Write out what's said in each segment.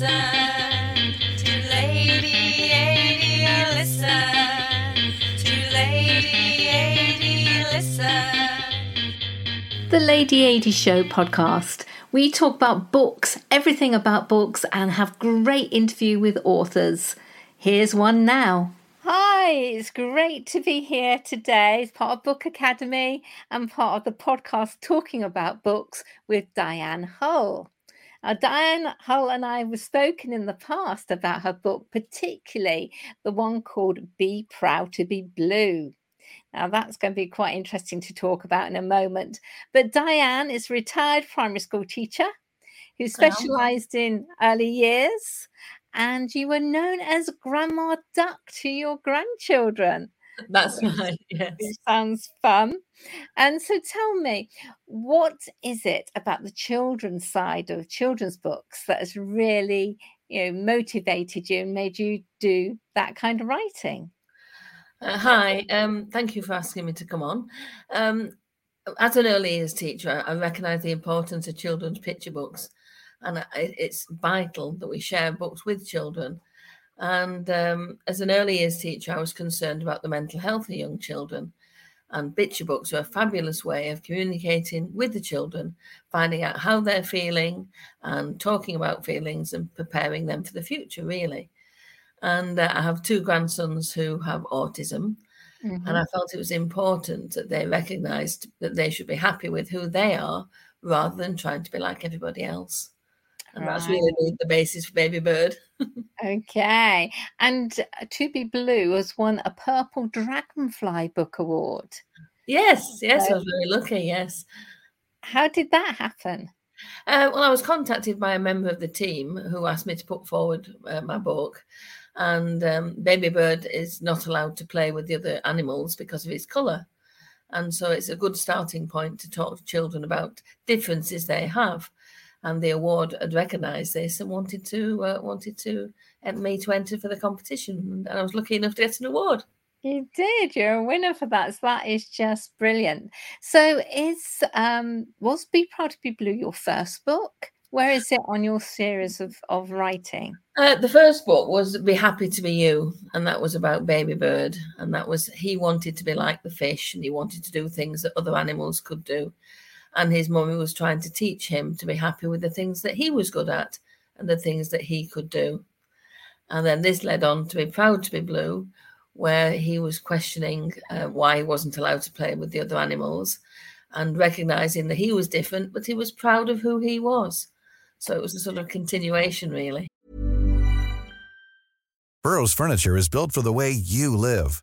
listen to Lady AD. Listen to Lady AD. Listen. The Lady AD Show podcast. We talk about books, everything about books, and have great interview with authors. Here's one now. Hi, it's great to be here today as part of Book Academy and part of the podcast talking about books with Diane Hull. Now, Diane Hull and I have spoken in the past about her book, particularly the one called Be Proud to Be Blue. Now, that's going to be quite interesting to talk about in a moment. But Diane is a retired primary school teacher who specialized in early years and you were known as Grandma Duck to your grandchildren. That's right. Yes. Sounds fun. And so tell me, what is it about the children's side of children's books that has really, you know, motivated you and made you do that kind of writing? Uh, hi, um, thank you for asking me to come on. Um, as an early years teacher, I recognise the importance of children's picture books and it's vital that we share books with children. And um, as an early years teacher, I was concerned about the mental health of young children. And picture books are a fabulous way of communicating with the children, finding out how they're feeling and talking about feelings and preparing them for the future, really. And uh, I have two grandsons who have autism. Mm-hmm. And I felt it was important that they recognized that they should be happy with who they are rather than trying to be like everybody else and right. that's really the, basis for Baby Bird. okay, and uh, To Be Blue has won a Purple Dragonfly Book Award. Yes, yes, so, I was very lucky. Yes. How did that happen? Uh, well, I was contacted by a member of the team who asked me to put forward uh, my book. And um, Baby Bird is not allowed to play with the other animals because of his colour. And so it's a good starting point to talk to children about differences they have and the award had recognised this and wanted to uh, wanted to uh, me to enter for the competition, and I was lucky enough to get an award. You did. You're a winner for that. So that is just brilliant. So, is um, was "Be Proud to Be Blue" your first book? Where is it on your series of of writing? Uh, the first book was "Be Happy to Be You," and that was about Baby Bird, and that was he wanted to be like the fish, and he wanted to do things that other animals could do and his mummy was trying to teach him to be happy with the things that he was good at and the things that he could do. And then this led on to be proud to be blue, where he was questioning uh, why he wasn't allowed to play with the other animals and recognizing that he was different, but he was proud of who he was. So it was a sort of continuation, really. Burrow's furniture is built for the way you live.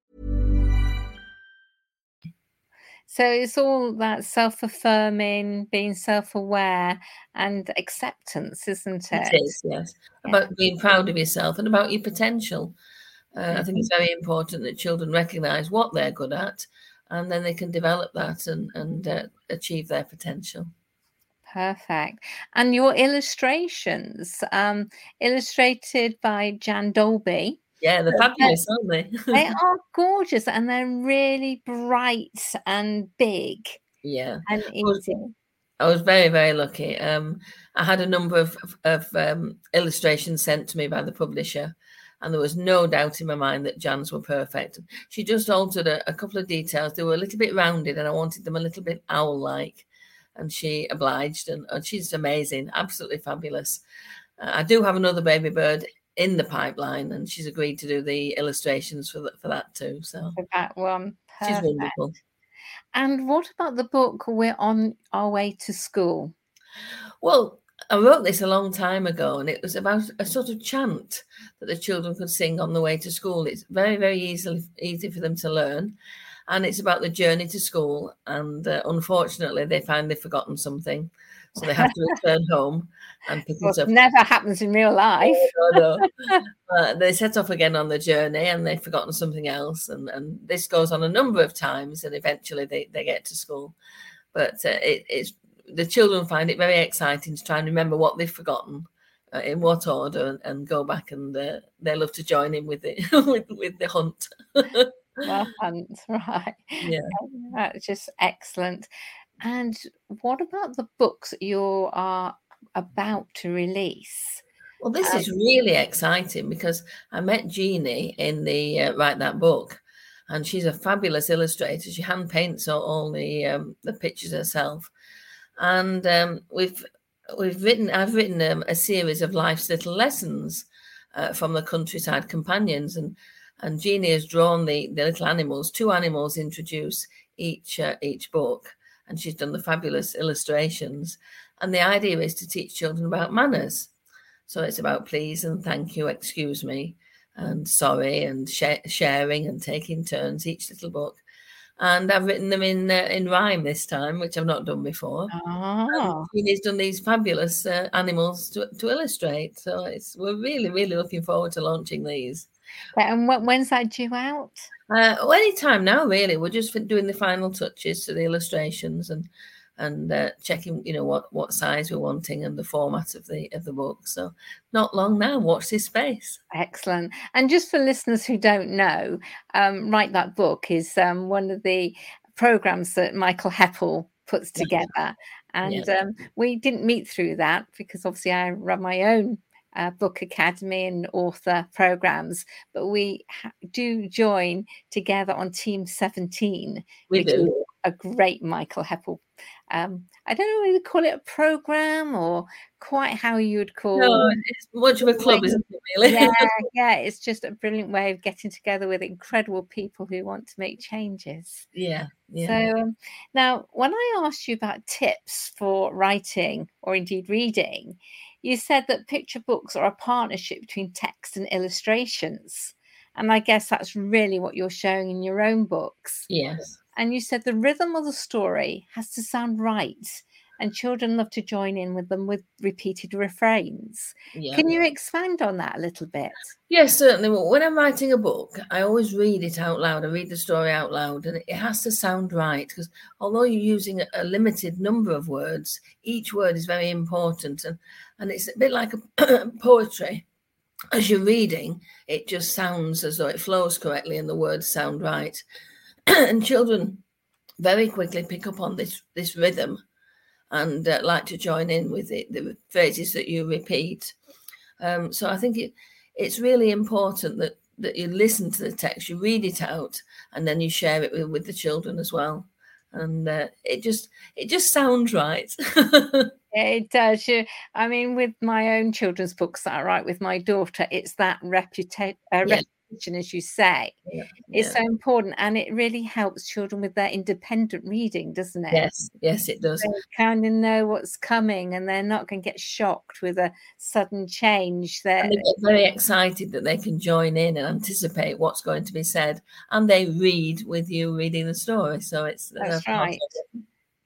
So it's all that self affirming, being self aware, and acceptance, isn't it? It is, yes. Yeah. About being proud of yourself and about your potential. Uh, mm-hmm. I think it's mm-hmm. very important that children recognize what they're good at and then they can develop that and, and uh, achieve their potential. Perfect. And your illustrations, um, illustrated by Jan Dolby. Yeah, they're fabulous, aren't they? they are gorgeous and they're really bright and big. Yeah. And easy. I was very, very lucky. Um, I had a number of, of um, illustrations sent to me by the publisher, and there was no doubt in my mind that Jan's were perfect. She just altered a, a couple of details. They were a little bit rounded, and I wanted them a little bit owl like. And she obliged, and, and she's amazing, absolutely fabulous. Uh, I do have another baby bird in the pipeline, and she's agreed to do the illustrations for that for that too. So For that one. she's wonderful. And what about the book We're on Our Way to School? Well, I wrote this a long time ago, and it was about a sort of chant that the children could sing on the way to school. It's very, very easily easy for them to learn, and it's about the journey to school. And uh, unfortunately, they find they've forgotten something, so they have to return home and pick Well, it up. never happens in real life. No, no. Uh, they set off again on the journey, and they've forgotten something else. And and this goes on a number of times, and eventually they they get to school. But uh, it, it's the children find it very exciting to try and remember what they've forgotten, uh, in what order, and, and go back and uh, they love to join in with it with, with the hunt. Well, hunt, right. Yeah. That's just excellent. And what about the books you are about to release? Well, this is really exciting because I met Jeannie in the uh, Write That Book, and she's a fabulous illustrator. She hand paints all, all the um, the pictures herself, and um, we've we've written I've written um, a series of life's little lessons uh, from the countryside companions, and and Jeannie has drawn the the little animals. Two animals introduce each uh, each book, and she's done the fabulous illustrations. And the idea is to teach children about manners. So it's about please and thank you, excuse me, and sorry, and sh- sharing and taking turns each little book. And I've written them in uh, in rhyme this time, which I've not done before. Oh, Jeannie's done these fabulous uh, animals to, to illustrate. So it's we're really really looking forward to launching these. And when's that due out? Uh, well, any time now, really. We're just doing the final touches to the illustrations and and uh, checking, you know, what what size we're wanting and the format of the of the book. So not long now. Watch this space. Excellent. And just for listeners who don't know, um, Write That Book is um, one of the programs that Michael Heppell puts Yeah. together. And um, we didn't meet through that because obviously I run my own uh, book academy and author programs, but we ha- do join together on Team 17, We which is do. a great Michael Heppell. Um, I don't know whether to call it a program or quite how you would call No, it's much of a club, isn't it? Really? yeah, yeah, it's just a brilliant way of getting together with incredible people who want to make changes. yeah. Yeah. So um, now, when I asked you about tips for writing or indeed reading, you said that picture books are a partnership between text and illustrations. And I guess that's really what you're showing in your own books. yes. And you said the rhythm of the story has to sound right, and children love to join in with them with repeated refrains. Yeah. Can you expand on that a little bit? Yes, certainly. Well, when I'm writing a book, I always read it out loud. I read the story out loud, and it has to sound right because although you're using a- a limited number of words, each word is very important, and and it's a bit like a poetry. As you're reading, it just sounds as though it flows correctly, and the words sound right. and children very quickly pick up on this this rhythm, and uh, like to join in with it, the phrases that you repeat. Um, so I think it it's really important that that you listen to the text, you read it out, and then you share it with, with the children as well. And uh, it just it just sounds right. It does. You, I mean, with my own children's books that I write with my daughter, it's that reputa- uh, Yeah. repetition, as you say. Yeah, It's yeah. so important, and it really helps children with their independent reading, doesn't it? yes, yes, it does. They kind of know what's coming, and they're not going to get shocked with a sudden change. There, And they get very excited that they can join in and anticipate what's going to be said, and they read with you reading the story. So it's That's part of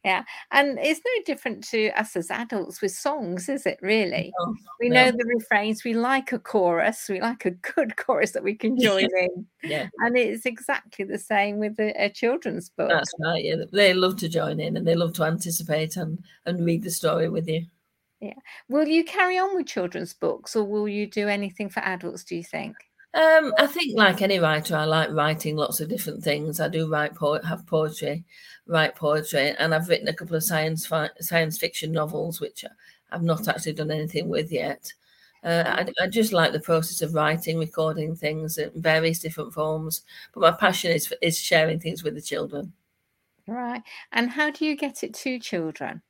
it. and it's no different to us as adults with songs, is it? Really, No, we no. know the refrains. We like a chorus. We like a good chorus that we can join in. Yeah, And it's exactly the same with a, a children's book. that's right. Yeah, they love to join in and they love to anticipate and and read the story with you. Yeah. Will you carry on with children's books or will you do anything for adults, do you think? Um, I think, like any writer, I like writing lots of different things. I do write po- have poetry, write poetry, and I've written a couple of science fi- science fiction novels, which I've not actually done anything with yet. Uh, I, I just like the process of writing, recording things in various different forms. But my passion is is sharing things with the children. Right. And how do you get it to children?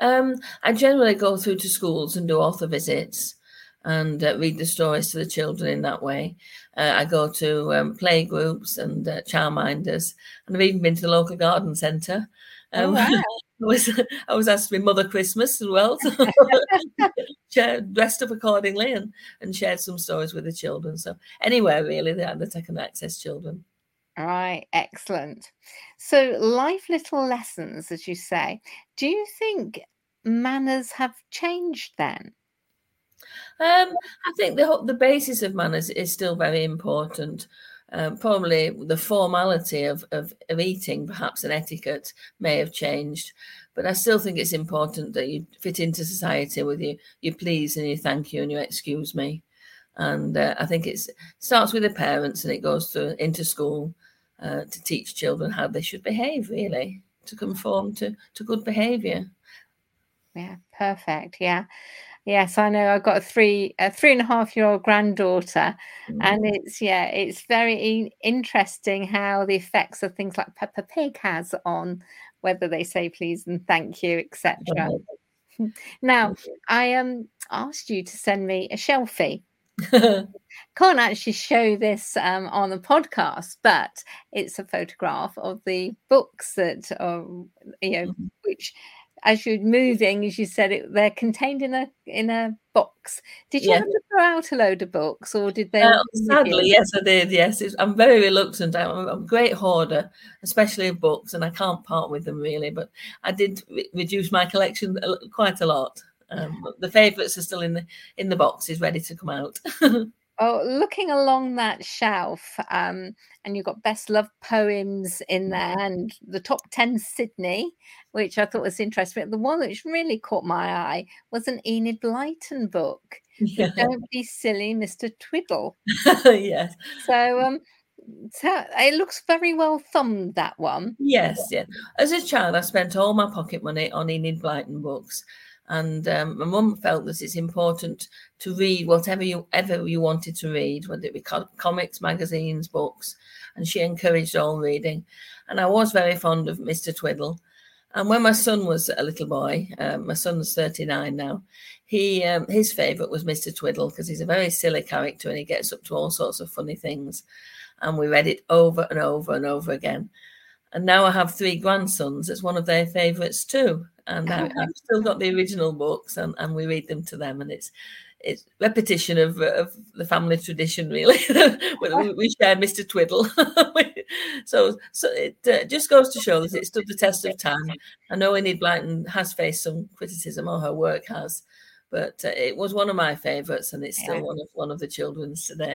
Um, I generally go through to schools and do author visits. And uh, read the stories to the children in that way. Uh, I go to um, play groups and uh, childminders, and I've even been to the local garden centre. Oh, Um, wow. I was I was asked to be Mother Christmas as well, so shared- dressed up accordingly and and shared some stories with the children. So anywhere really that, that I can access children. Right, excellent. So, life little lessons, as you say. Do you think manners have changed then? Um, I think the the basis of manners is still very important. Um, probably the formality of, of, of eating, perhaps an etiquette, may have changed, but I still think it's important that you fit into society with you, you please and you thank you and you excuse me. And uh, I think it starts with the parents and it goes to into school uh, to teach children how they should behave, really, to conform to, to good behaviour. Yeah, perfect. Yeah. Yes, I know. I've got a three, a three and a half year old granddaughter, and it's yeah, it's very interesting how the effects of things like Peppa Pig has on whether they say please and thank you, etc. Now, I um asked you to send me a shelfie. Can't actually show this um, on the podcast, but it's a photograph of the books that are, you know, which as you're moving, as you said, it, they're contained in a in a box. Did you Yeah. have to throw out a load of books, or did they? Uh, all come with sadly, yes, I did. Yes, it's, I'm very reluctant. I'm, I'm a great hoarder, especially of books, and I can't part with them really. But I did re- reduce my collection quite a lot. Um, the favourites are still in the in the boxes, ready to come out. Oh, looking along that shelf, um, and you've got best loved poems in there, and the top 10 Sydney, which I thought was interesting. But the one which really caught my eye was an Enid Blyton book. yeah. Don't be silly, Mr. Twiddle. yes, So, um, so it looks very well thumbed, that one. yes, yeah. As a child, I spent all my pocket money on Enid Blyton books, and um, my mum felt that it's important to read whatever you ever you wanted to read, whether it be co- comics, magazines, books, and she encouraged all reading. And I was very fond of Mr. Twiddle. And when my son was a little boy, um, my son's 39 now, he um, his favourite was Mr. Twiddle because he's a very silly character and he gets up to all sorts of funny things. And we read it over and over and over again. And now I have three grandsons. It's one of their favourites too. And I, I've still got the original books and, and we read them to them. And it's it's repetition of, of the family tradition, really. we, we share Mr. Twiddle. so so it uh, just goes to show that it stood the test of time. I know Enid Blyton has faced some criticism, or her work has, but uh, it was one of my favourites, and it's still Yeah. one of one of the children's today.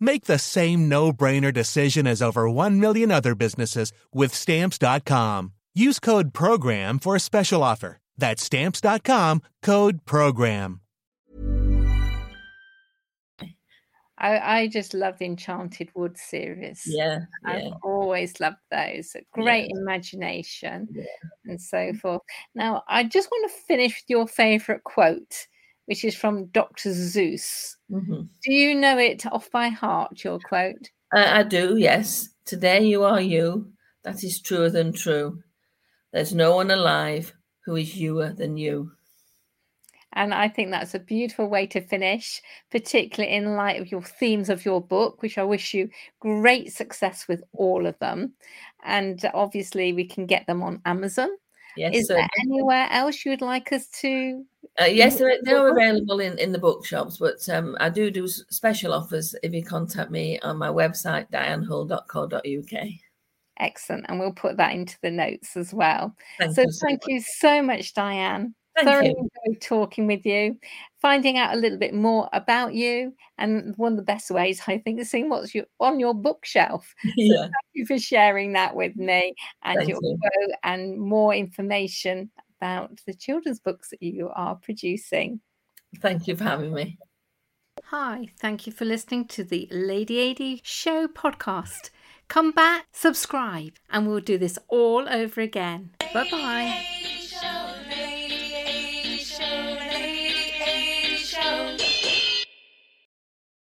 Make the same no brainer decision as over 1 million other businesses with stamps.com. Use code PROGRAM for a special offer. That's stamps.com code PROGRAM. I, I just love the Enchanted Wood series. Yeah, I've yeah. always loved those. A Great imagination Yeah. and so forth. Now, I just want to finish with your favorite quote, which is from Dr. Seuss. Mhm. Do you know it off by heart, your quote? I, I do, yes. Today you are you. That is truer than true. There's no one alive who is youer than you. And I think that's a beautiful way to finish, particularly in light of your themes of your book, which I wish you great success with all of them. And obviously, we can get them on Amazon. Yes, Is there anywhere else you would like us to? Uh, yes, they're, they're available in, in the bookshops, but um, I do do special offers if you contact me on my website, dianehull.co.uk. Excellent. And we'll put that into the notes as well. Thank so you so thank much. you so much, Diane. Thank Thoroughly you. enjoyed talking with you, finding out a little bit more about you. And one of the best ways, I think, is seeing what's your, on your bookshelf. Yeah. Thank you for sharing that with me and Thank your you. quote and more information about the children's books that you are producing. Thank you for having me. Hi, thank you for listening to the Lady AD Show podcast. Come back, subscribe, and we'll do this all over again. Bye bye.